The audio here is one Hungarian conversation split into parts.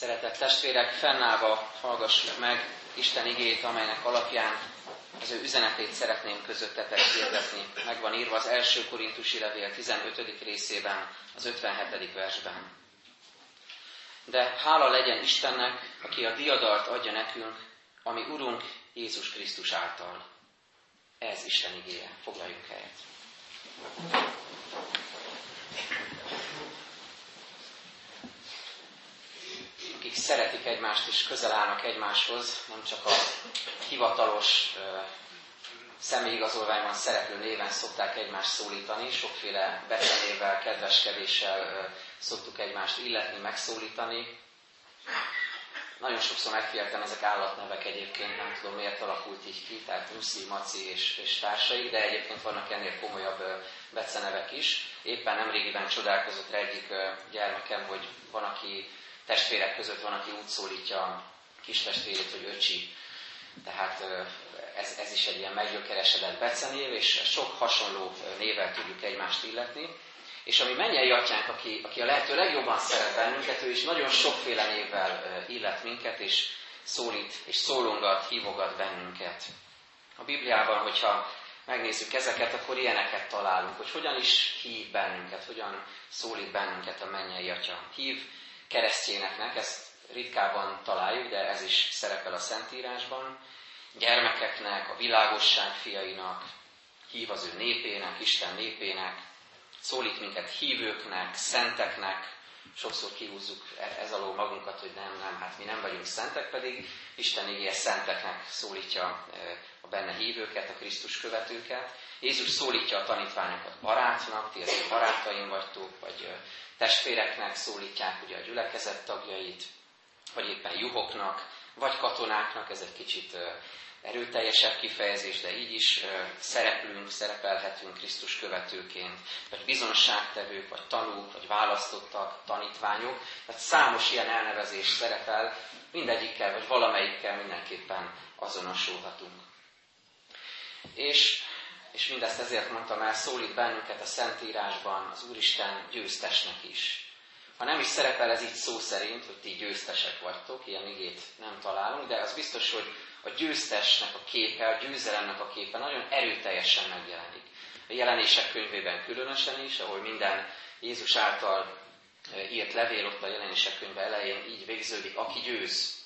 Szeretett testvérek, fennállva hallgassuk meg Isten igét, amelynek alapján az ő üzenetét szeretném közöttetek hirdetni. Meg van írva az első korintusi levél 15. részében, az 57. versben. De hála legyen Istennek, aki a diadalt adja nekünk, ami Urunk Jézus Krisztus által. Ez Isten igéje. Foglaljunk helyet. Akik szeretik egymást és közel állnak egymáshoz, nem csak a hivatalos személyigazolványban szereplő néven szokták egymást szólítani, sokféle betenével, kedveskedéssel szoktuk egymást illetni, megszólítani. Nagyon sokszor megfigyeltem ezek állatnevek egyébként, nem tudom miért alakult így ki, tehát Muszi, Maci és, és társai, de egyébként vannak ennél komolyabb becenevek is. Éppen nemrégiben csodálkozott egyik gyermekem, hogy van, aki testvérek között van, aki úgy szólítja a kis testvérét, hogy öcsi. Tehát ez, ez is egy ilyen meggyökeresedett becenév, és sok hasonló nével tudjuk egymást illetni. És ami mennyei atyánk, aki, aki a lehető legjobban szeret bennünket, ő is nagyon sokféle névvel illet minket, és szólít, és szólongat, hívogat bennünket. A Bibliában, hogyha megnézzük ezeket, akkor ilyeneket találunk, hogy hogyan is hív bennünket, hogyan szólít bennünket a mennyei atya. Hív keresztjéneknek, ezt ritkában találjuk, de ez is szerepel a Szentírásban. Gyermekeknek, a világosság fiainak, hív az ő népének, Isten népének, szólít minket hívőknek, szenteknek, sokszor kihúzzuk ez alól magunkat, hogy nem, nem, hát mi nem vagyunk szentek, pedig Isten igéje szenteknek szólítja e, a benne hívőket, a Krisztus követőket. Jézus szólítja a tanítványokat barátnak, ti ezek barátaim vagytok, vagy testvéreknek szólítják ugye a gyülekezet tagjait, vagy éppen juhoknak, vagy katonáknak, ez egy kicsit erőteljesebb kifejezés, de így is szereplünk, szerepelhetünk Krisztus követőként, vagy bizonságtevők, vagy tanúk, vagy választottak, tanítványok. Tehát számos ilyen elnevezés szerepel, mindegyikkel, vagy valamelyikkel mindenképpen azonosulhatunk. És, és mindezt ezért mondtam el, szólít bennünket a Szentírásban az Úristen győztesnek is. Ha nem is szerepel ez így szó szerint, hogy ti győztesek vagytok, ilyen igét nem találunk, de az biztos, hogy a győztesnek a képe, a győzelemnek a képe nagyon erőteljesen megjelenik. A jelenések könyvében különösen is, ahol minden Jézus által írt levél ott a jelenések könyve elején így végződik, aki győz,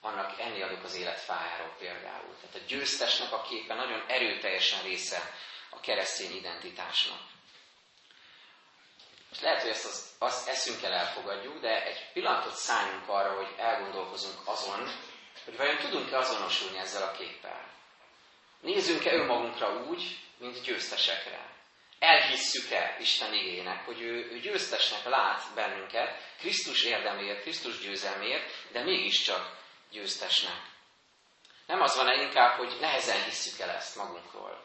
annak enni adok az élet fájáról például. Tehát a győztesnek a képe nagyon erőteljesen része a keresztény identitásnak. És lehet, hogy ezt az, az eszünkkel elfogadjuk, de egy pillanatot szálljunk arra, hogy elgondolkozunk azon, hogy vajon tudunk-e azonosulni ezzel a képpel. Nézzünk-e önmagunkra úgy, mint győztesekre. Elhisszük-e Isten igének, hogy ő, ő győztesnek lát bennünket, Krisztus érdeméért, Krisztus győzelméért, de mégiscsak győztesnek. Nem az van-e inkább, hogy nehezen hisszük el ezt magunkról.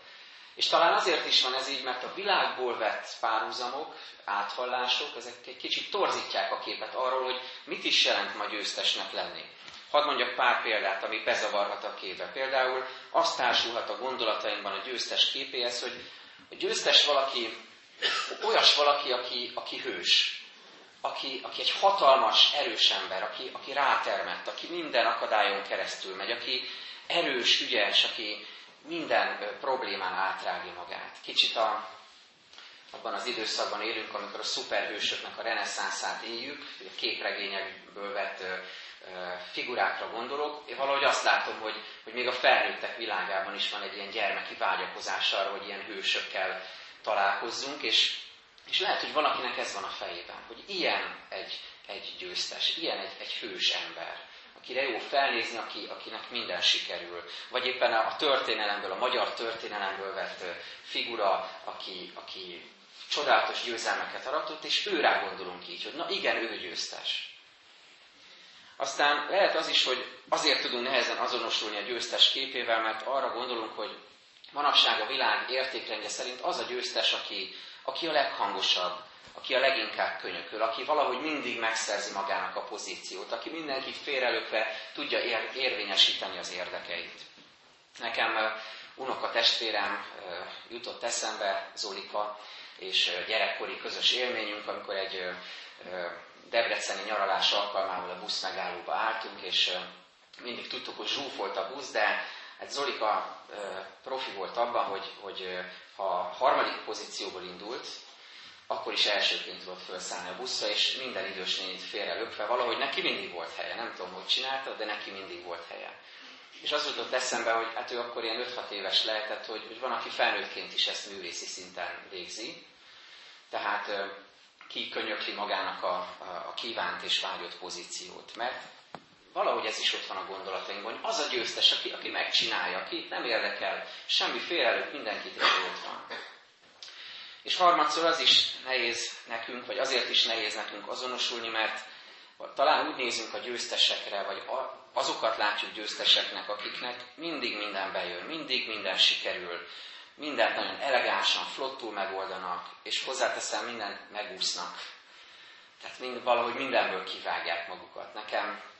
És talán azért is van ez így, mert a világból vett párhuzamok, áthallások, ezek egy kicsit torzítják a képet arról, hogy mit is jelent ma győztesnek lenni. Hadd mondjak pár példát, ami bezavarhat a képbe. Például azt társulhat a gondolatainkban a győztes képéhez, hogy a győztes valaki olyas valaki, aki, aki hős, aki, aki egy hatalmas, erős ember, aki, aki rátermett, aki minden akadályon keresztül megy, aki erős, ügyes, aki minden problémán átrági magát. Kicsit a, abban az időszakban élünk, amikor a szuperhősöknek a reneszánszát éljük, a képregényekből vett figurákra gondolok, én valahogy azt látom, hogy, hogy még a felnőttek világában is van egy ilyen gyermeki vágyakozás arra, hogy ilyen hősökkel találkozzunk, és, és lehet, hogy valakinek ez van a fejében, hogy ilyen egy, egy győztes, ilyen egy, egy hős ember, akire jó felnézni, aki, akinek minden sikerül. Vagy éppen a történelemből, a magyar történelemből vett figura, aki, aki csodálatos győzelmeket aratott, és őrá gondolunk így, hogy na igen, ő győztes. Aztán lehet az is, hogy azért tudunk nehezen azonosulni a győztes képével, mert arra gondolunk, hogy manapság a világ értékrendje szerint az a győztes, aki, aki a leghangosabb, aki a leginkább könyököl, aki valahogy mindig megszerzi magának a pozíciót, aki mindenkit félrelökve tudja ér, érvényesíteni az érdekeit. Nekem unoka testvérem jutott eszembe, Zolika, és gyerekkori közös élményünk, amikor egy debreceni nyaralás alkalmával a busz megállóba álltunk, és mindig tudtuk, hogy zsúfolt a busz, de hát Zolika profi volt abban, hogy, hogy ha harmadik pozícióból indult, akkor is elsőként tudott felszállni a buszra, és minden idős nénit félre lökve, valahogy neki mindig volt helye, nem tudom, hogy csinálta, de neki mindig volt helye. És az jutott eszembe, hogy hát ő akkor ilyen 5-6 éves lehetett, hogy, hogy van, aki felnőttként is ezt művészi szinten végzi. Tehát ki könyökli magának a, a kívánt és vágyott pozíciót. Mert valahogy ez is ott van a gondolatainkban, hogy az a győztes, aki, aki megcsinálja, aki nem érdekel, semmi félelőtt mindenkit, ott van. És harmadszor az is nehéz nekünk, vagy azért is nehéz nekünk azonosulni, mert talán úgy nézünk a győztesekre, vagy azokat látjuk győzteseknek, akiknek mindig minden bejön, mindig minden sikerül, mindent nagyon elegánsan, flottul megoldanak, és hozzáteszem, mindent megúsznak. Tehát mind, valahogy mindenből kivágják magukat. Nekem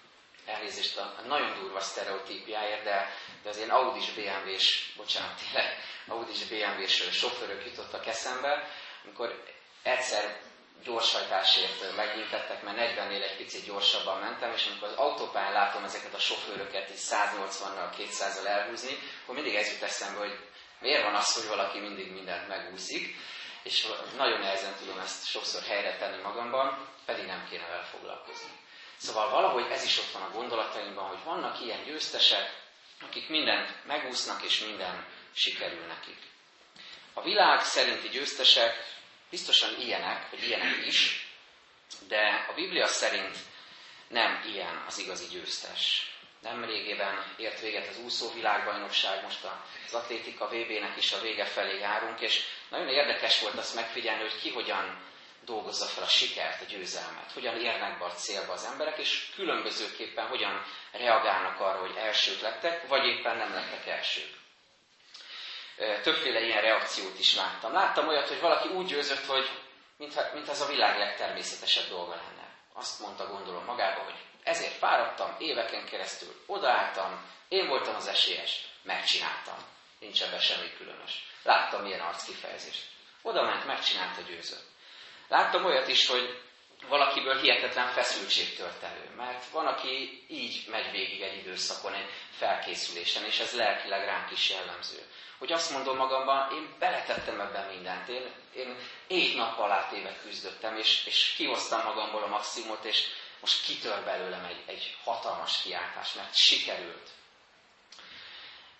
elnézést a nagyon durva sztereotípiáért, de, de az ilyen Audis BMW-s, bocsánat, tényleg Audis BMW-s sofőrök jutottak eszembe, amikor egyszer gyorshajtásért megbüntettek, mert 40-nél egy picit gyorsabban mentem, és amikor az autópályán látom ezeket a sofőröket így 180-nal, 200-al elhúzni, akkor mindig ez jut eszembe, hogy miért van az, hogy valaki mindig mindent megúszik, és nagyon nehezen tudom ezt sokszor helyre tenni magamban, pedig nem kéne vele foglalkozni. Szóval valahogy ez is ott van a gondolataimban, hogy vannak ilyen győztesek, akik mindent megúsznak, és minden sikerül nekik. A világ szerinti győztesek biztosan ilyenek, vagy ilyenek is, de a Biblia szerint nem ilyen az igazi győztes. Nem régében ért véget az úszó világbajnokság, most az atlétika VB-nek is a vége felé járunk, és nagyon érdekes volt azt megfigyelni, hogy ki hogyan dolgozza fel a sikert, a győzelmet, hogyan érnek be a célba az emberek, és különbözőképpen hogyan reagálnak arra, hogy elsők lettek, vagy éppen nem lettek elsők. Többféle ilyen reakciót is láttam. Láttam olyat, hogy valaki úgy győzött, hogy mint, mint az a világ legtermészetesebb dolga lenne. Azt mondta, gondolom magába, hogy ezért fáradtam, éveken keresztül odaálltam, én voltam az esélyes, megcsináltam. Nincs ebben semmi különös. Láttam ilyen arckifejezést. Oda ment, megcsinálta, győzött. Láttam olyat is, hogy valakiből hihetetlen feszültség tört elő, mert van, aki így megy végig egy időszakon, egy felkészülésen, és ez lelkileg ránk is jellemző. Hogy azt mondom magamban, én beletettem ebben mindent, én, én éjt-nappal átéve küzdöttem, és, és kihoztam magamból a maximumot, és most kitör belőlem egy, egy hatalmas kiáltás, mert sikerült.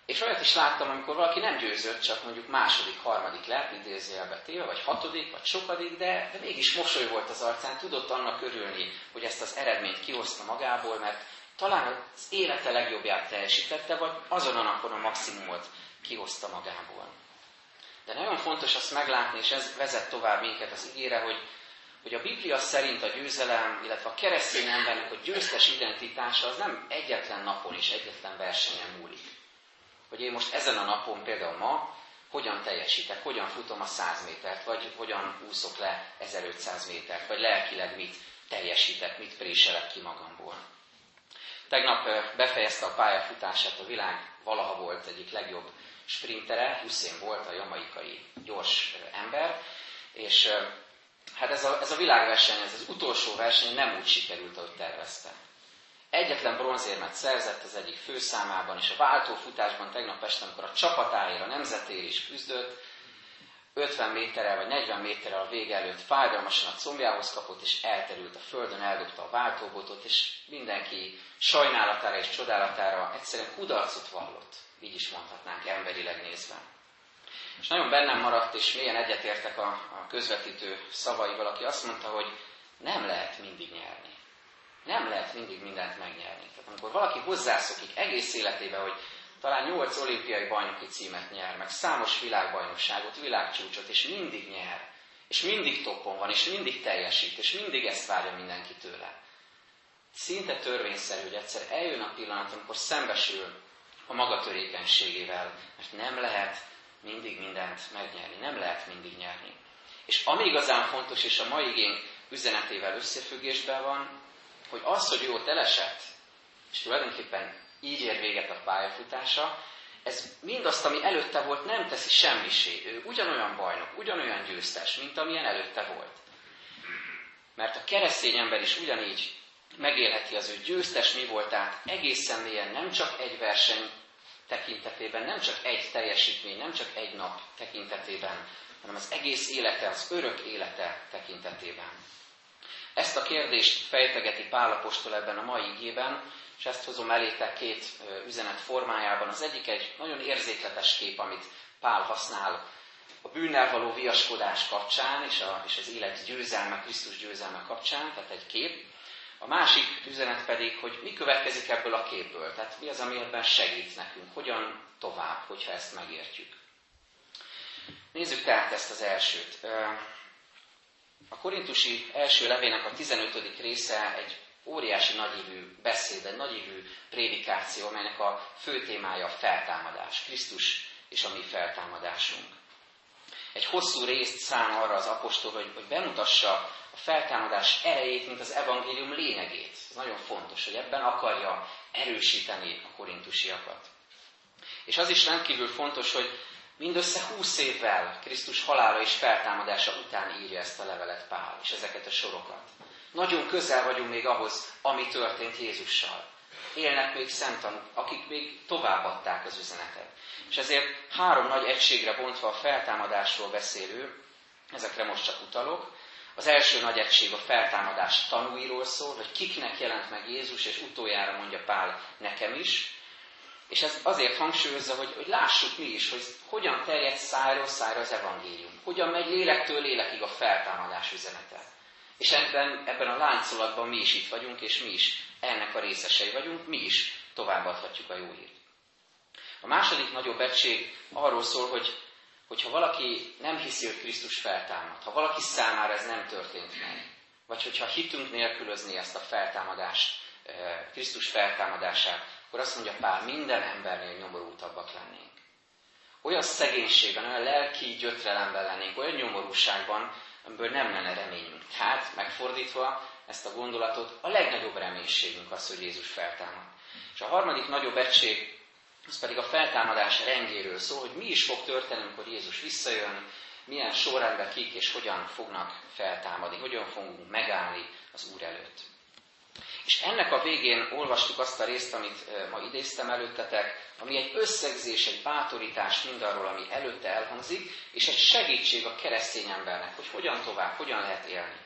És olyat is láttam, amikor valaki nem győzött, csak mondjuk második, harmadik lett, idézőjelbe téve, vagy hatodik, vagy sokadik, de, de mégis mosoly volt az arcán, tudott annak örülni, hogy ezt az eredményt kihozta magából, mert talán az élete legjobbját teljesítette, vagy azon a napon a maximumot kihozta magából. De nagyon fontos azt meglátni, és ez vezet tovább minket az ígére, hogy, hogy a Biblia szerint a győzelem, illetve a keresztény embernek a győztes identitása az nem egyetlen napon és egyetlen versenyen múlik hogy én most ezen a napon, például ma, hogyan teljesítek, hogyan futom a 100 métert, vagy hogyan úszok le 1500 métert, vagy lelkileg mit teljesítek, mit préselek ki magamból. Tegnap befejezte a pályafutását a világ valaha volt egyik legjobb sprintere, Hussein volt a jamaikai gyors ember, és hát ez a, ez a világverseny, ez az utolsó verseny nem úgy sikerült, ahogy tervezte. Egyetlen bronzérmet szerzett az egyik főszámában, és a váltófutásban tegnap este, amikor a csapatáért, a nemzetér is küzdött, 50 méterrel vagy 40 méterrel a vége előtt fájdalmasan a combjához kapott, és elterült a földön, eldobta a váltóbotot, és mindenki sajnálatára és csodálatára egyszerűen kudarcot vallott, így is mondhatnánk emberileg nézve. És nagyon bennem maradt, és mélyen egyetértek a, a közvetítő szavaival, aki azt mondta, hogy nem lehet mindig nyerni. Nem lehet mindig mindent megnyerni. Tehát amikor valaki hozzászokik egész életébe, hogy talán nyolc olimpiai bajnoki címet nyer, meg számos világbajnokságot, világcsúcsot, és mindig nyer, és mindig toppon van, és mindig teljesít, és mindig ezt várja mindenki tőle. Szinte törvényszerű, hogy egyszer eljön a pillanat, amikor szembesül a maga törékenységével, mert nem lehet mindig mindent megnyerni, nem lehet mindig nyerni. És ami igazán fontos, és a mai igény üzenetével összefüggésben van, hogy az, hogy ő ott elesett, és tulajdonképpen így ér véget a pályafutása, ez mindazt, ami előtte volt, nem teszi semmisé. Ő ugyanolyan bajnok, ugyanolyan győztes, mint amilyen előtte volt. Mert a keresztény ember is ugyanígy megélheti az ő győztes mi voltát egészen mélyen, nem csak egy verseny tekintetében, nem csak egy teljesítmény, nem csak egy nap tekintetében, hanem az egész élete, az örök élete tekintetében. Ezt a kérdést fejtegeti Pálapostól ebben a mai igében, és ezt hozom elétek két üzenet formájában. Az egyik egy nagyon érzékletes kép, amit Pál használ a bűnnel való viaskodás kapcsán, és, a, és az élet győzelme, Krisztus győzelme kapcsán, tehát egy kép. A másik üzenet pedig, hogy mi következik ebből a képből, tehát mi az, ami ebben segít nekünk, hogyan tovább, hogyha ezt megértjük. Nézzük tehát ezt az elsőt. A korintusi első levének a 15. része egy óriási nagyívű beszéd, egy nagyívű prédikáció, amelynek a fő témája a feltámadás, Krisztus és a mi feltámadásunk. Egy hosszú részt szán arra az apostol, hogy, hogy bemutassa a feltámadás erejét, mint az evangélium lényegét. Ez nagyon fontos, hogy ebben akarja erősíteni a korintusiakat. És az is rendkívül fontos, hogy mindössze húsz évvel Krisztus halála és feltámadása után írja ezt a levelet Pál, és ezeket a sorokat. Nagyon közel vagyunk még ahhoz, ami történt Jézussal. Élnek még szemtanúk, akik még továbbadták az üzenetet. És ezért három nagy egységre bontva a feltámadásról beszélő, ezekre most csak utalok. Az első nagy egység a feltámadás tanúiról szól, hogy kiknek jelent meg Jézus, és utoljára mondja Pál nekem is. És ez azért hangsúlyozza, hogy, hogy lássuk mi is, hogy hogyan terjed szájról szájra az evangélium. Hogyan megy lélektől lélekig a feltámadás üzenete. És ebben, ebben a láncolatban mi is itt vagyunk, és mi is ennek a részesei vagyunk, mi is továbbadhatjuk a jó hírt. A második nagyobb egység arról szól, hogy hogyha valaki nem hiszi, hogy Krisztus feltámad, ha valaki számára ez nem történt meg, vagy hogyha hitünk nélkülözni ezt a feltámadást, eh, Krisztus feltámadását, akkor azt mondja Pál, minden embernél nyomorultabbak lennénk. Olyan szegénységben, olyan lelki gyötrelemben lennénk, olyan nyomorúságban, amiből nem lenne reményünk. Tehát, megfordítva ezt a gondolatot, a legnagyobb reménységünk az, hogy Jézus feltámad. És a harmadik nagyobb egység, az pedig a feltámadás rendjéről szól, hogy mi is fog történni, amikor Jézus visszajön, milyen sorrendben kik és hogyan fognak feltámadni, hogyan fogunk megállni az Úr előtt. És ennek a végén olvastuk azt a részt, amit ma idéztem előttetek, ami egy összegzés, egy bátorítás mindarról, ami előtte elhangzik, és egy segítség a keresztény embernek, hogy hogyan tovább, hogyan lehet élni.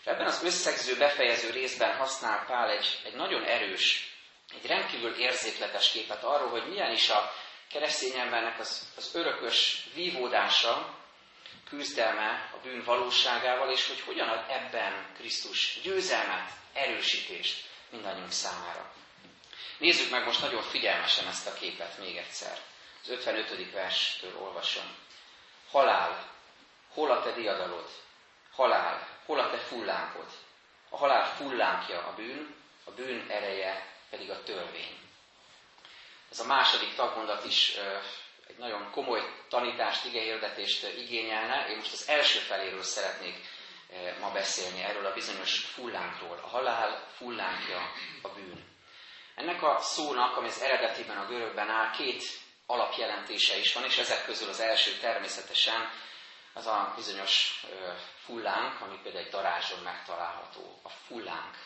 És ebben az összegző, befejező részben használ Pál egy, egy nagyon erős, egy rendkívül érzékletes képet arról, hogy milyen is a keresztény embernek az, az örökös vívódása, küzdelme a bűn valóságával, és hogy hogyan ad ebben Krisztus győzelmet, erősítést mindannyiunk számára. Nézzük meg most nagyon figyelmesen ezt a képet még egyszer. Az 55. verstől olvasom. Halál, hol a te diadalod? Halál, hol a te fullánkod? A halál fullánkja a bűn, a bűn ereje pedig a törvény. Ez a második tagmondat is nagyon komoly tanítást, igehirdetést igényelne. Én most az első feléről szeretnék ma beszélni, erről a bizonyos fullánkról. A halál fullánkja a bűn. Ennek a szónak, ami az eredetiben a görögben áll, két alapjelentése is van, és ezek közül az első természetesen az a bizonyos fullánk, ami például egy darázson megtalálható. A fullánk.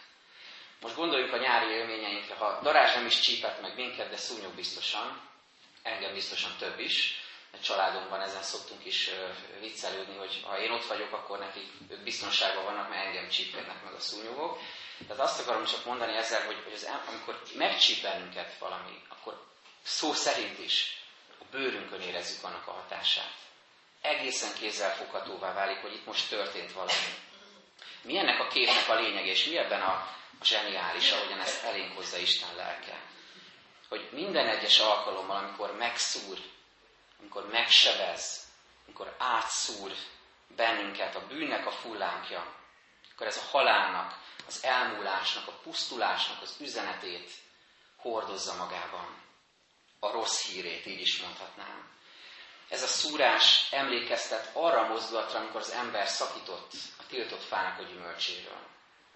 Most gondoljunk a nyári élményeinkre, ha darázs nem is csípett meg minket, de szúnyog biztosan, engem biztosan több is, egy családunkban ezen szoktunk is viccelődni, hogy ha én ott vagyok, akkor nekik ők biztonságban vannak, mert engem csípkednek meg a szúnyogok. Tehát azt akarom csak mondani ezzel, hogy, hogy az, amikor megcsíp bennünket valami, akkor szó szerint is a bőrünkön érezzük annak a hatását. Egészen kézzelfoghatóvá válik, hogy itt most történt valami. Mi ennek a képnek a lényeg, és mi ebben a, a zseniális, ahogyan ezt elénk hozza Isten lelke? Hogy minden egyes alkalommal, amikor megszúr, amikor megsebez, amikor átszúr bennünket a bűnnek a fullánkja, akkor ez a halálnak, az elmúlásnak, a pusztulásnak az üzenetét hordozza magában. A rossz hírét, így is mondhatnám. Ez a szúrás emlékeztet arra a mozdulatra, amikor az ember szakított a tiltott fának a gyümölcséről.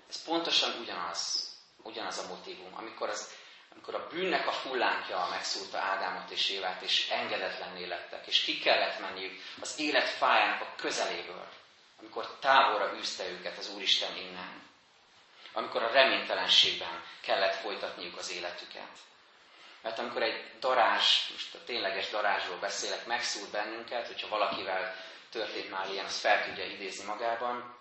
Ez pontosan ugyanaz, ugyanaz a motivum, amikor az amikor a bűnnek a fullánkja megszúrta Ádámot és Évát, és engedetlenné lettek, és ki kellett menniük az élet fájának a közeléből, amikor távolra űzte őket az Úristen innen, amikor a reménytelenségben kellett folytatniuk az életüket. Mert amikor egy darázs, most a tényleges darázsról beszélek, megszúr bennünket, hogyha valakivel történt már ilyen, az fel tudja idézni magában,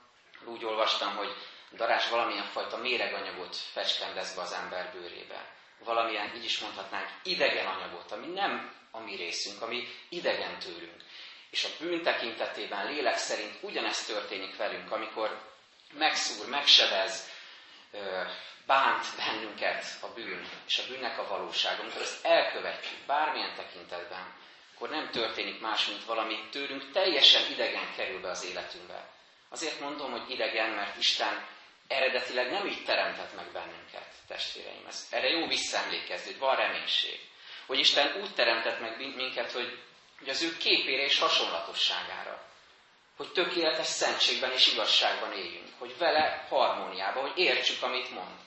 úgy olvastam, hogy darázs valamilyen fajta méreganyagot fecskendez be az ember bőrébe. Valamilyen, így is mondhatnánk, idegen anyagot, ami nem a mi részünk, ami idegen tőlünk. És a bűn tekintetében lélek szerint ugyanezt történik velünk, amikor megszúr, megsebez, bánt bennünket a bűn, és a bűnnek a valóság. Amikor ezt elkövetjük bármilyen tekintetben, akkor nem történik más, mint valami tőlünk teljesen idegen kerül be az életünkbe. Azért mondom, hogy idegen, mert Isten eredetileg nem így teremtett meg bennünket, testvéreim. Ez, erre jó visszaemlékezni, hogy van reménység. Hogy Isten úgy teremtett meg minket, hogy, hogy az ő képére és hasonlatosságára. Hogy tökéletes szentségben és igazságban éljünk. Hogy vele harmóniában, hogy értsük, amit mond.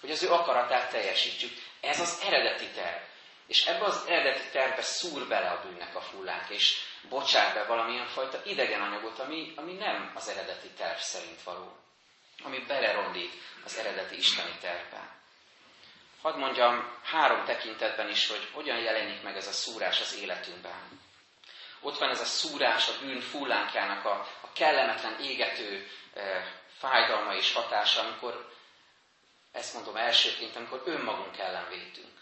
Hogy az ő akaratát teljesítsük. Ez az eredeti terv. És ebbe az eredeti tervbe szúr bele a bűnnek a fullánk, és bocsát be valamilyen fajta idegen anyagot, ami, ami nem az eredeti terv szerint való ami belerondít az eredeti isteni tervbe. Hadd mondjam három tekintetben is, hogy hogyan jelenik meg ez a szúrás az életünkben. Ott van ez a szúrás, a bűn fullánkjának a, a kellemetlen, égető e, fájdalma és hatása, amikor, ezt mondom elsőként, amikor önmagunk ellen vétünk.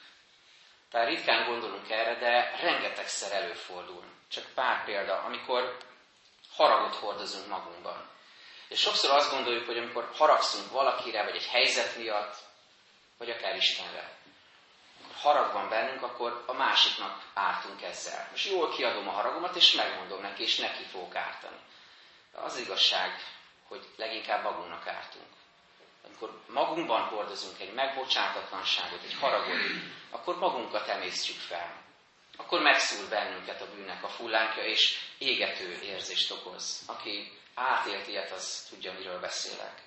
Tehát ritkán gondolunk erre, de rengetegszer előfordul. Csak pár példa, amikor haragot hordozunk magunkban. És sokszor azt gondoljuk, hogy amikor haragszunk valakire, vagy egy helyzet miatt, vagy akár Istenre, akkor harag van bennünk, akkor a másiknak ártunk ezzel. Most jól kiadom a haragomat, és megmondom neki, és neki fogok ártani. De az igazság, hogy leginkább magunknak ártunk. Amikor magunkban hordozunk egy megbocsátatlanságot, egy haragot, akkor magunkat emésztjük fel. Akkor megszúr bennünket a bűnnek a fullánkja, és égető érzést okoz. Aki átélt ilyet, az tudja, miről beszélek.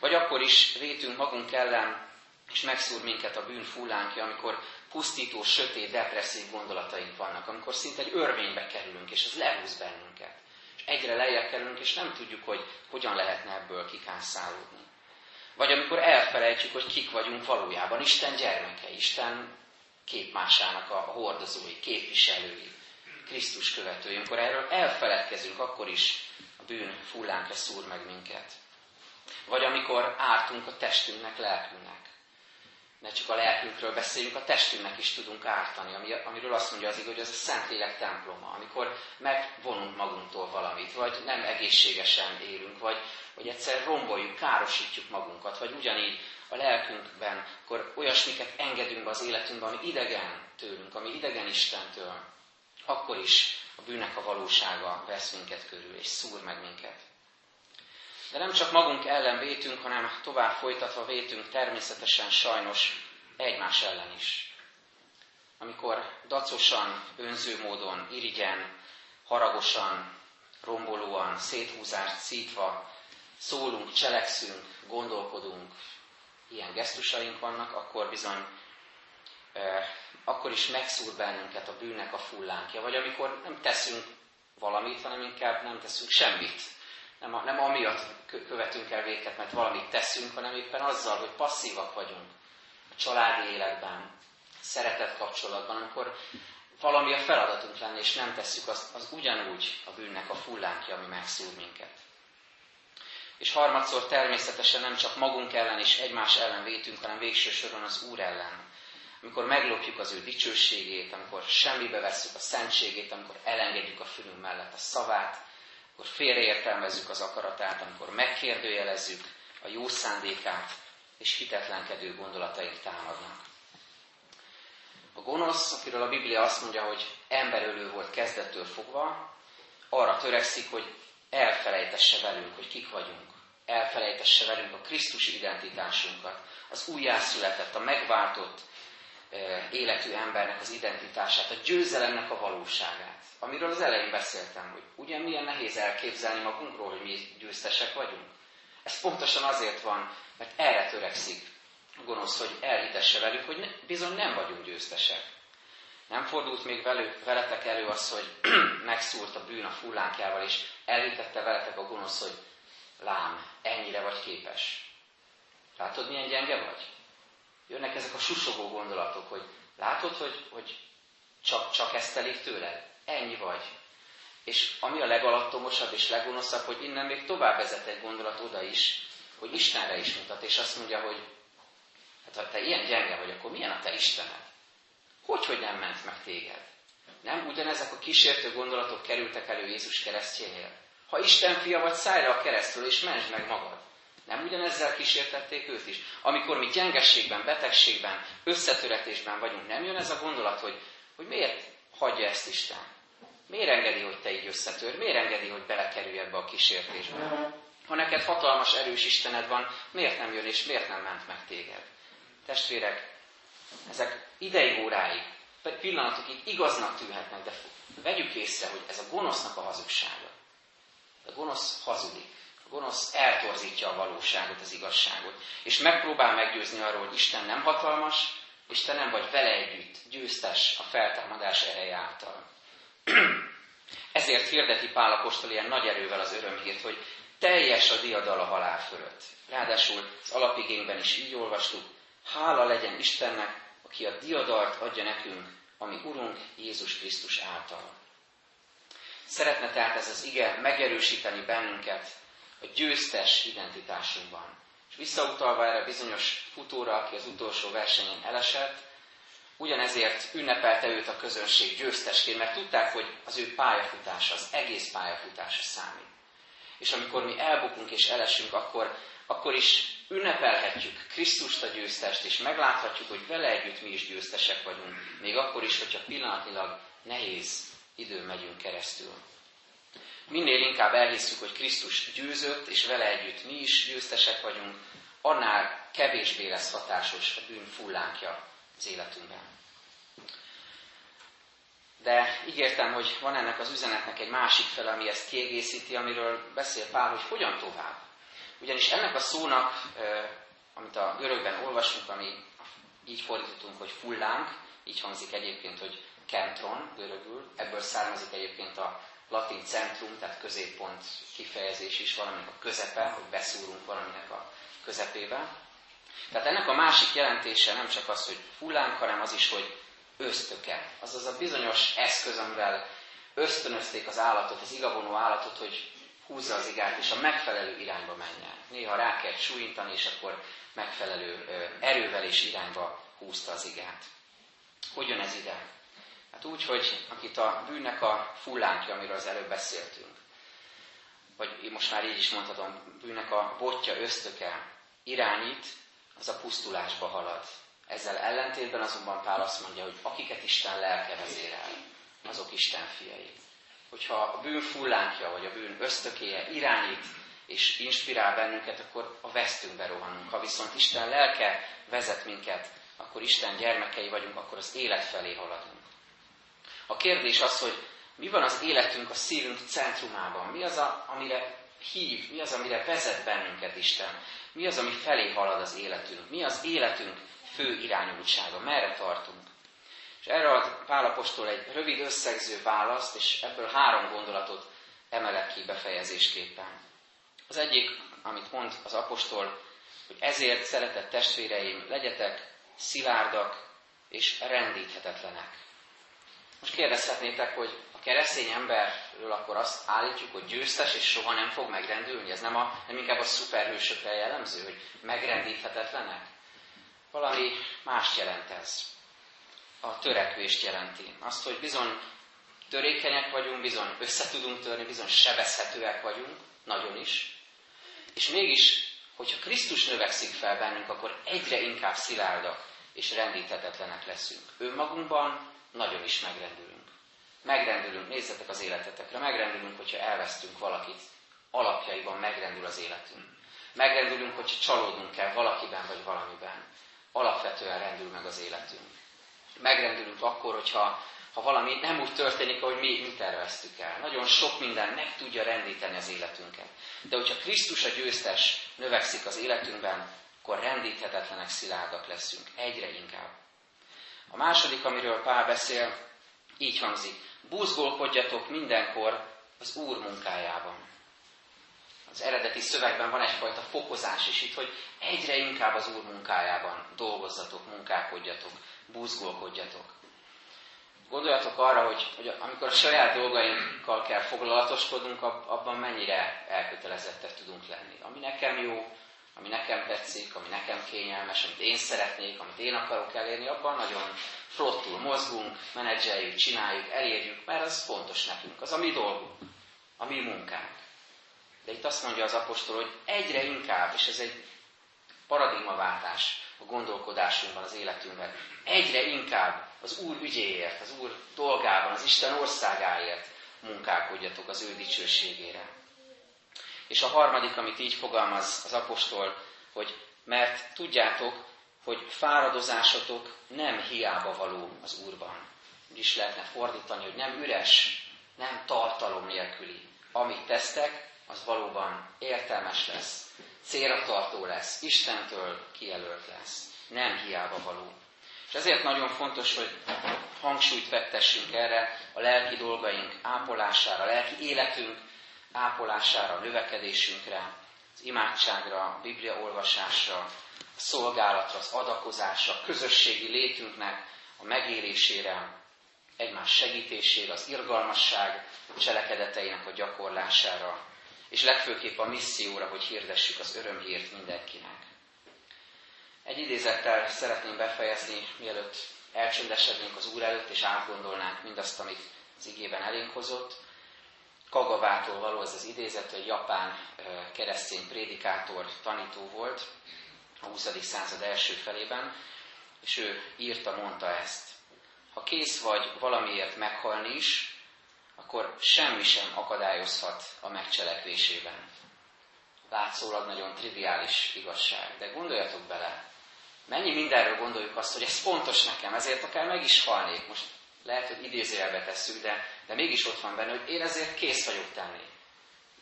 Vagy akkor is vétünk magunk ellen, és megszúr minket a bűn fullánkja, amikor pusztító, sötét, depresszív gondolataink vannak, amikor szinte egy örvénybe kerülünk, és ez lehúz bennünket. És egyre lejjebb kerülünk, és nem tudjuk, hogy hogyan lehetne ebből kikánszálódni. Vagy amikor elfelejtjük, hogy kik vagyunk valójában, Isten gyermeke, Isten képmásának a hordozói, képviselői, Krisztus követői. Amikor erről elfeledkezünk, akkor is bűn fullánkra szúr meg minket. Vagy amikor ártunk a testünknek, lelkünknek. Ne csak a lelkünkről beszéljünk, a testünknek is tudunk ártani, ami, amiről azt mondja az igaz, hogy ez a Szentlélek temploma, amikor megvonunk magunktól valamit, vagy nem egészségesen élünk, vagy, vagy egyszer romboljuk, károsítjuk magunkat, vagy ugyanígy a lelkünkben, akkor olyasmiket engedünk be az életünkbe, ami idegen tőlünk, ami idegen Istentől, akkor is a bűnnek a valósága vesz minket körül, és szúr meg minket. De nem csak magunk ellen vétünk, hanem tovább folytatva vétünk természetesen sajnos egymás ellen is. Amikor dacosan, önző módon, irigyen, haragosan, rombolóan, széthúzást szítva szólunk, cselekszünk, gondolkodunk, ilyen gesztusaink vannak, akkor bizony akkor is megszúr bennünket a bűnnek a fullánkja. Vagy amikor nem teszünk valamit, hanem inkább nem teszünk semmit. Nem, nem amiatt követünk el véket, mert valamit teszünk, hanem éppen azzal, hogy passzívak vagyunk a családi életben, szeretett kapcsolatban, amikor valami a feladatunk lenne, és nem tesszük, az, az ugyanúgy a bűnnek a fullánkja, ami megszúr minket. És harmadszor természetesen nem csak magunk ellen és egymás ellen vétünk, hanem végső soron az Úr ellen amikor meglopjuk az ő dicsőségét, amikor semmibe vesszük a szentségét, amikor elengedjük a fülünk mellett a szavát, akkor félreértelmezzük az akaratát, amikor megkérdőjelezzük a jó szándékát, és hitetlenkedő gondolataink támadnak. A gonosz, akiről a Biblia azt mondja, hogy emberölő volt kezdettől fogva, arra törekszik, hogy elfelejtesse velünk, hogy kik vagyunk. Elfelejtesse velünk a Krisztusi identitásunkat, az újjászületett, a megváltott, életű embernek az identitását, a győzelemnek a valóságát. Amiről az elején beszéltem, hogy ugye milyen nehéz elképzelni magunkról, hogy mi győztesek vagyunk. Ez pontosan azért van, mert erre törekszik a gonosz, hogy elhitesse velük, hogy ne, bizony nem vagyunk győztesek. Nem fordult még velük, veletek elő az, hogy megszúrt a bűn a fullánkjával, és elhitette veletek a gonosz, hogy lám, ennyire vagy képes. Látod, milyen gyenge vagy? Jönnek ezek a susogó gondolatok, hogy látod, hogy, hogy csak, csak ezt telik tőled? Ennyi vagy. És ami a legalattomosabb és leggonoszabb, hogy innen még tovább vezet egy gondolat oda is, hogy Istenre is mutat, és azt mondja, hogy hát ha te ilyen gyenge vagy, akkor milyen a te Istened? Hogy, hogy nem ment meg téged? Nem ugyanezek a kísértő gondolatok kerültek elő Jézus keresztjénél? Ha Isten fia vagy, szállj a keresztül, és mentsd meg magad. Nem ugyanezzel kísértették őt is? Amikor mi gyengességben, betegségben, összetöretésben vagyunk, nem jön ez a gondolat, hogy, hogy miért hagyja ezt Isten? Miért engedi, hogy te így összetör? Miért engedi, hogy belekerülj ebbe a kísértésbe? Ha neked hatalmas, erős Istened van, miért nem jön és miért nem ment meg téged? Testvérek, ezek ideig, óráig, pillanatokig igaznak tűnhetnek, de vegyük észre, hogy ez a gonosznak a hazugsága. A gonosz hazudik. Gonosz eltorzítja a valóságot, az igazságot. És megpróbál meggyőzni arról, hogy Isten nem hatalmas, és te nem vagy vele együtt győztes a feltámadás ereje által. Ezért hirdeti Pál Apostol ilyen nagy erővel az örömhírt, hogy teljes a diadal a halál fölött. Ráadásul az alapigényben is így olvastuk, hála legyen Istennek, aki a diadalt adja nekünk, ami Urunk Jézus Krisztus által. Szeretne tehát ez az ige megerősíteni bennünket a győztes identitásunkban. És visszautalva erre bizonyos futóra, aki az utolsó versenyen elesett, ugyanezért ünnepelte őt a közönség győztesként, mert tudták, hogy az ő pályafutása, az egész pályafutása számít. És amikor mi elbukunk és elesünk, akkor, akkor is ünnepelhetjük Krisztust a győztest, és megláthatjuk, hogy vele együtt mi is győztesek vagyunk, még akkor is, hogyha pillanatnyilag nehéz időn megyünk keresztül. Minél inkább elhisszük, hogy Krisztus győzött, és vele együtt mi is győztesek vagyunk, annál kevésbé lesz hatásos a bűn fullánkja az életünkben. De ígértem, hogy van ennek az üzenetnek egy másik fele, ami ezt kiegészíti, amiről beszél Pál, hogy hogyan tovább. Ugyanis ennek a szónak, amit a görögben olvasunk, ami így fordítottunk, hogy fullánk, így hangzik egyébként, hogy kentron görögül, ebből származik egyébként a latin centrum, tehát középpont kifejezés is, valaminek a közepe, hogy beszúrunk valaminek a közepébe. Tehát ennek a másik jelentése nem csak az, hogy fullánk, hanem az is, hogy ösztöke. Azaz a bizonyos eszköz, amivel ösztönözték az állatot, az igavonó állatot, hogy húzza az igát, és a megfelelő irányba menjen. Néha rá kell súlyintani, és akkor megfelelő erővel és irányba húzta az igát. Hogyan ez ide? Hát úgy, hogy akit a bűnnek a fullánkja, amiről az előbb beszéltünk, vagy most már így is mondhatom, bűnnek a botja, ösztöke irányít, az a pusztulásba halad. Ezzel ellentétben azonban Pál azt mondja, hogy akiket Isten lelke vezérel, azok Isten fiai. Hogyha a bűn fullánkja, vagy a bűn ösztökéje irányít és inspirál bennünket, akkor a vesztünkbe rohanunk. Ha viszont Isten lelke vezet minket, akkor Isten gyermekei vagyunk, akkor az élet felé haladunk. A kérdés az, hogy mi van az életünk, a szívünk centrumában? Mi az, a, amire hív, mi az, amire vezet bennünket Isten? Mi az, ami felé halad az életünk? Mi az életünk fő irányultsága? Merre tartunk? És erre ad Pálapostól egy rövid összegző választ, és ebből három gondolatot emelek ki befejezésképpen. Az egyik, amit mond az apostol, hogy ezért szeretett testvéreim, legyetek szilárdak és rendíthetetlenek. Kérdezhetnétek, hogy a keresztény emberről akkor azt állítjuk, hogy győztes és soha nem fog megrendülni. Ez nem, a, nem inkább a szuperhősökre jellemző, hogy megrendíthetetlenek? Valami mást jelent ez. A törekvést jelenti. Azt, hogy bizony törékenyek vagyunk, bizony összetudunk törni, bizony sebezhetőek vagyunk, nagyon is. És mégis, hogyha Krisztus növekszik fel bennünk, akkor egyre inkább szilárdak és rendíthetetlenek leszünk. Önmagunkban nagyon is megrendülünk. Megrendülünk, nézzetek az életetekre, megrendülünk, hogyha elvesztünk valakit, alapjaiban megrendül az életünk. Megrendülünk, hogy csalódunk el valakiben vagy valamiben. Alapvetően rendül meg az életünk. Megrendülünk akkor, hogyha ha valami nem úgy történik, ahogy mi, mi terveztük el. Nagyon sok minden meg tudja rendíteni az életünket. De hogyha Krisztus a győztes növekszik az életünkben, akkor rendíthetetlenek, szilárdak leszünk. Egyre inkább. A második, amiről Pál beszél, így hangzik. Búzgolkodjatok mindenkor az Úr munkájában. Az eredeti szövegben van egyfajta fokozás is itt, hogy egyre inkább az Úr munkájában dolgozzatok, munkálkodjatok, búzgolkodjatok. Gondoljatok arra, hogy, hogy amikor a saját dolgainkkal kell foglalatoskodnunk, abban mennyire elkötelezettek tudunk lenni. Ami nekem jó, ami nekem tetszik, ami nekem kényelmes, amit én szeretnék, amit én akarok elérni, abban nagyon flottul mozgunk, menedzseljük, csináljuk, elérjük, mert az fontos nekünk, az a mi dolgunk, a mi munkánk. De itt azt mondja az apostol, hogy egyre inkább, és ez egy paradigmaváltás a gondolkodásunkban, az életünkben, egyre inkább az Úr ügyéért, az Úr dolgában, az Isten országáért munkálkodjatok az ő dicsőségére. És a harmadik, amit így fogalmaz az apostol, hogy mert tudjátok, hogy fáradozásotok nem hiába való az Úrban. Úgy is lehetne fordítani, hogy nem üres, nem tartalom nélküli. Amit tesztek, az valóban értelmes lesz, célra tartó lesz, Istentől kijelölt lesz. Nem hiába való. És ezért nagyon fontos, hogy hangsúlyt fektessünk erre a lelki dolgaink ápolására, a lelki életünk ápolására, növekedésünkre, az imádságra, a Biblia olvasásra, a szolgálatra, az adakozásra, a közösségi létünknek a megélésére, egymás segítésére, az irgalmasság cselekedeteinek a gyakorlására, és legfőképp a misszióra, hogy hirdessük az örömhírt mindenkinek. Egy idézettel szeretném befejezni, mielőtt elcsöndesednénk az Úr előtt, és átgondolnánk mindazt, amit az igében elénk hozott. Kagavától való ez az idézet, hogy japán keresztény prédikátor, tanító volt a 20. század első felében, és ő írta, mondta ezt. Ha kész vagy valamiért meghalni is, akkor semmi sem akadályozhat a megcselekvésében. Látszólag nagyon triviális igazság, de gondoljatok bele, mennyi mindenről gondoljuk azt, hogy ez fontos nekem, ezért akár meg is halnék. Most lehet, hogy idézőjelbe tesszük, de, de mégis ott van benne, hogy én ezért kész vagyok tenni.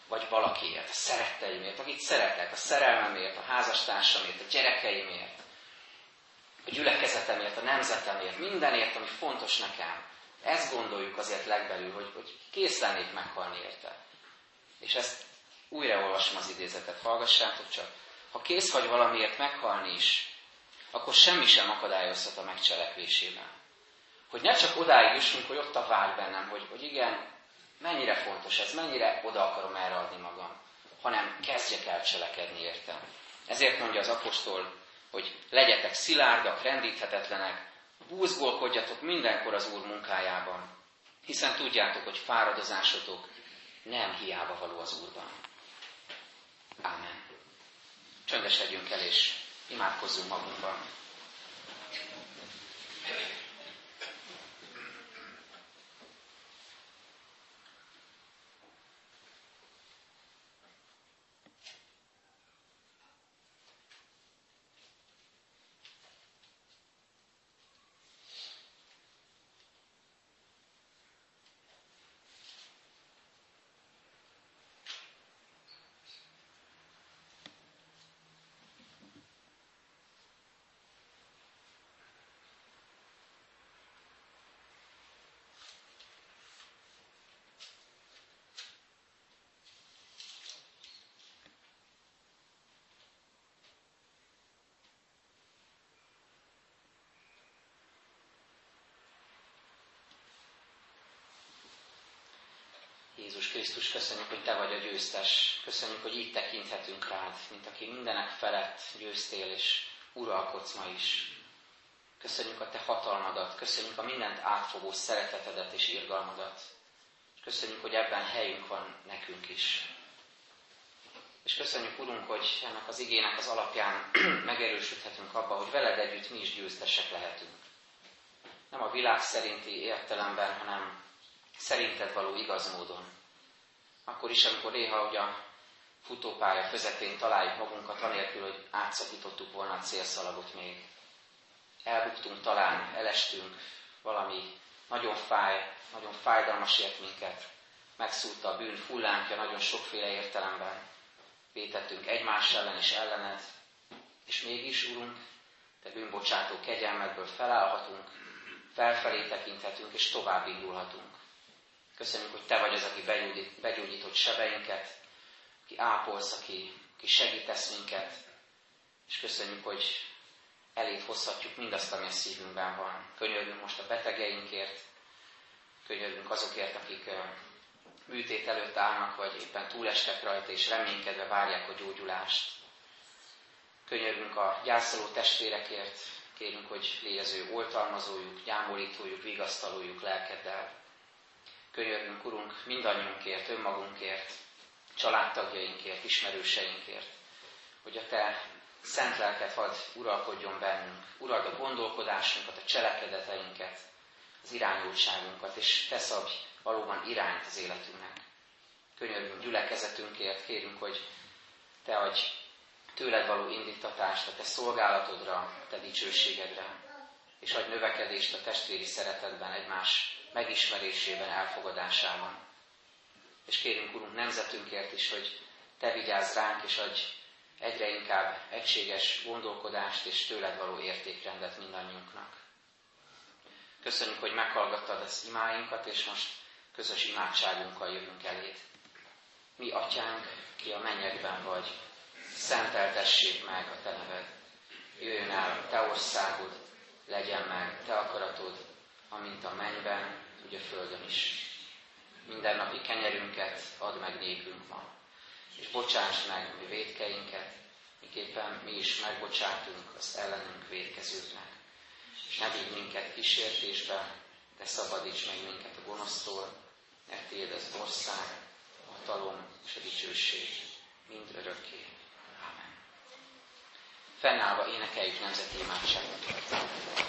Vagy valakiért, a szeretteimért, akit szeretek, a szerelmemért, a házastársamért, a gyerekeimért, a gyülekezetemért, a nemzetemért, mindenért, ami fontos nekem. Ezt gondoljuk azért legbelül, hogy, hogy kész lennék meghalni érte. És ezt újra olvasom az idézetet, hallgassátok csak. Ha kész vagy valamiért meghalni is, akkor semmi sem akadályozhat a megcselekvésében. Hogy ne csak odáig jussunk, hogy ott a vágy bennem, hogy, hogy igen, mennyire fontos ez, mennyire oda akarom erre adni magam, hanem kezdjek el cselekedni érte. Ezért mondja az apostol, hogy legyetek szilárdak, rendíthetetlenek, búzgolkodjatok mindenkor az Úr munkájában, hiszen tudjátok, hogy fáradozásotok nem hiába való az Úrban. Ámen. Csöndesedjünk el, és imádkozzunk magunkban. Jézus Krisztus, köszönjük, hogy Te vagy a győztes. Köszönjük, hogy így tekinthetünk rád, mint aki mindenek felett győztél és uralkodsz ma is. Köszönjük a Te hatalmadat, köszönjük a mindent átfogó szeretetedet és irgalmadat. Köszönjük, hogy ebben helyünk van nekünk is. És köszönjük, Urunk, hogy ennek az igének az alapján megerősödhetünk abba, hogy veled együtt mi is győztesek lehetünk. Nem a világ szerinti értelemben, hanem szerinted való igaz módon. Akkor is, amikor néha hogy a futópálya közepén találjuk magunkat, anélkül, hogy átszakítottuk volna a célszalagot még. Elbuktunk talán, elestünk, valami nagyon fáj, nagyon fájdalmas ért minket. Megszúrta a bűn fullánkja nagyon sokféle értelemben. Vétettünk egymás ellen és ellened, És mégis, Urunk, Te bűnbocsátó kegyelmedből felállhatunk, felfelé tekinthetünk, és tovább indulhatunk. Köszönjük, hogy Te vagy az, aki begyógyít, begyógyított sebeinket, aki ápolsz, aki, aki segítesz minket, és köszönjük, hogy elét hozhatjuk mindazt, ami a szívünkben van. Könyörgünk most a betegeinkért, könyörgünk azokért, akik műtét előtt állnak, vagy éppen túlestek rajta, és reménykedve várják a gyógyulást. Könyörgünk a gyászoló testvérekért, kérünk, hogy légy az ő oltalmazójuk, gyámolítójuk, vigasztalójuk lelkeddel. Könyörgünk, Urunk, mindannyiunkért, önmagunkért, családtagjainkért, ismerőseinkért, hogy a Te szent lelket hadd uralkodjon bennünk, urald a gondolkodásunkat, a cselekedeteinket, az irányultságunkat, és te szabj valóban irányt az életünknek. Könyörgünk gyülekezetünkért, kérünk, hogy te adj tőled való indítatást a te szolgálatodra, a te dicsőségedre, és adj növekedést a testvéri szeretetben, egymás megismerésében, elfogadásában. És kérünk, Urunk, nemzetünkért is, hogy Te vigyázz ránk, és adj egyre inkább egységes gondolkodást és tőled való értékrendet mindannyiunknak. Köszönjük, hogy meghallgattad az imáinkat, és most közös imádságunkkal jövünk eléd. Mi, Atyánk, ki a mennyekben vagy, szenteltessék meg a Te neved. Jöjjön el a Te országod, legyen meg Te akaratod, amint a mennyben, úgy a földön is. Mindennapi kenyerünket add meg nékünk ma, és bocsáss meg mi védkeinket, miképpen mi is megbocsátunk az ellenünk védkezőknek. És ne vigy minket kísértésbe, de szabadíts meg minket a gonosztól, mert Tiéd az ország, a hatalom és a dicsőség mind örökké. Fennállva énekeljük nemzeti imádságot.